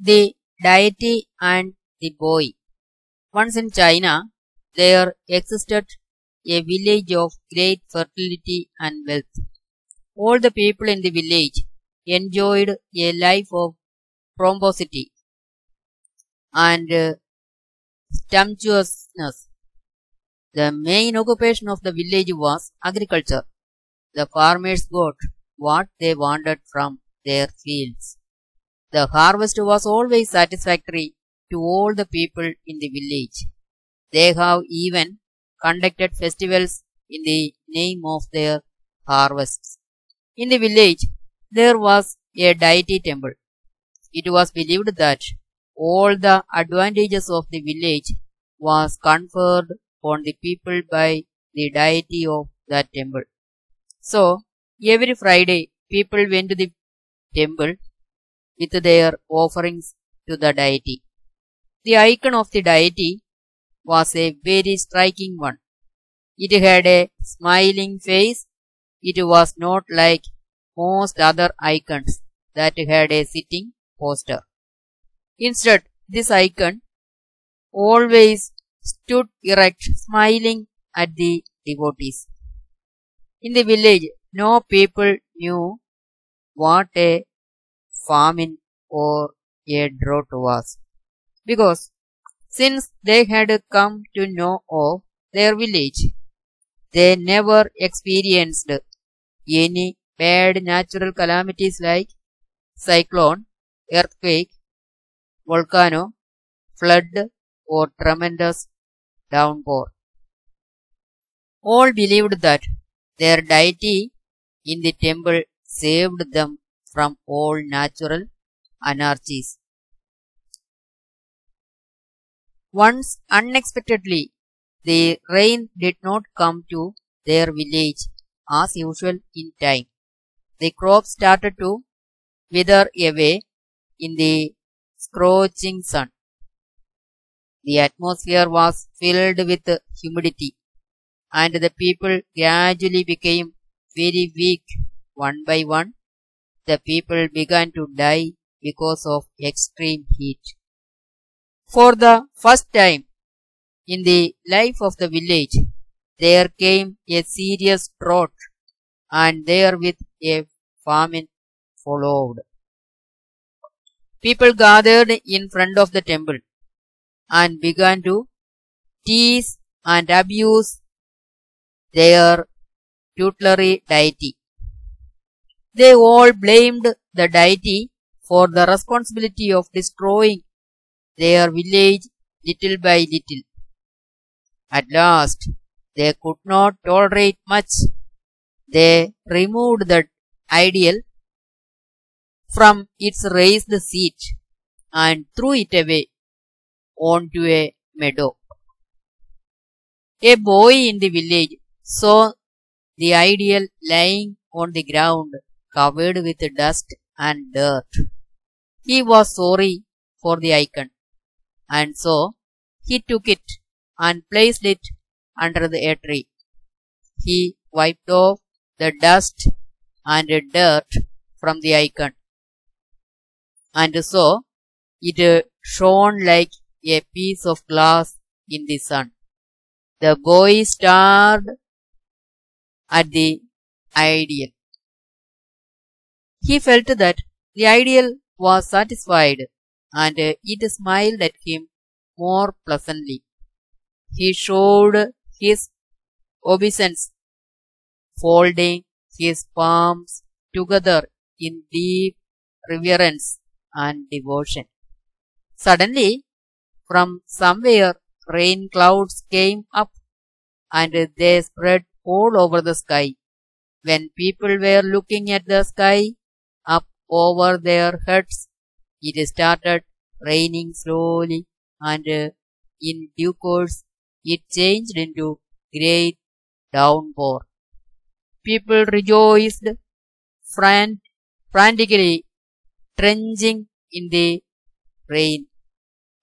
The deity and the boy. Once in China, there existed a village of great fertility and wealth. All the people in the village enjoyed a life of pomposity and uh, sumptuousness. The main occupation of the village was agriculture. The farmers got what they wanted from their fields. The harvest was always satisfactory to all the people in the village. They have even conducted festivals in the name of their harvests. In the village, there was a deity temple. It was believed that all the advantages of the village was conferred on the people by the deity of that temple. So, every Friday, people went to the temple with their offerings to the deity. The icon of the deity was a very striking one. It had a smiling face. It was not like most other icons that had a sitting posture. Instead, this icon always stood erect, smiling at the devotees. In the village, no people knew what a famine or a drought was. Because since they had come to know of their village, they never experienced any bad natural calamities like cyclone, earthquake, volcano, flood, or tremendous downpour. All believed that their deity in the temple saved them from all natural anarchies. Once unexpectedly, the rain did not come to their village as usual in time. The crops started to wither away in the scorching sun. The atmosphere was filled with humidity, and the people gradually became very weak one by one. The people began to die because of extreme heat. For the first time in the life of the village, there came a serious drought, and therewith a famine followed. People gathered in front of the temple and began to tease and abuse their tutelary deity. They all blamed the deity for the responsibility of destroying their village little by little. At last, they could not tolerate much. They removed the idol from its raised seat and threw it away onto a meadow. A boy in the village saw the idol lying on the ground covered with dust and dirt. He was sorry for the icon and so he took it and placed it under the tree. He wiped off the dust and dirt from the icon and so it shone like a piece of glass in the sun. The boy stared at the idol. He felt that the ideal was satisfied and it smiled at him more pleasantly. He showed his obeisance, folding his palms together in deep reverence and devotion. Suddenly, from somewhere, rain clouds came up and they spread all over the sky. When people were looking at the sky up over their heads, it started raining slowly and in due course it changed into great downpour. People rejoiced fran- frantically, drenching in the rain,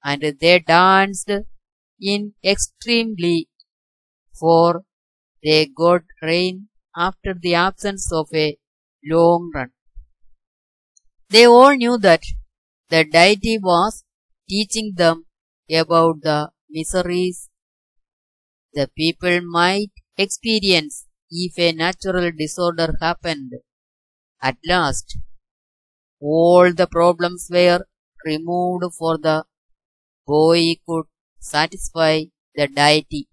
and they danced in extreme glee, for they got rain after the absence of a long run. They all knew that The deity was teaching them about the miseries the people might experience if a natural disorder happened. At last, all the problems were removed for the boy could satisfy the deity.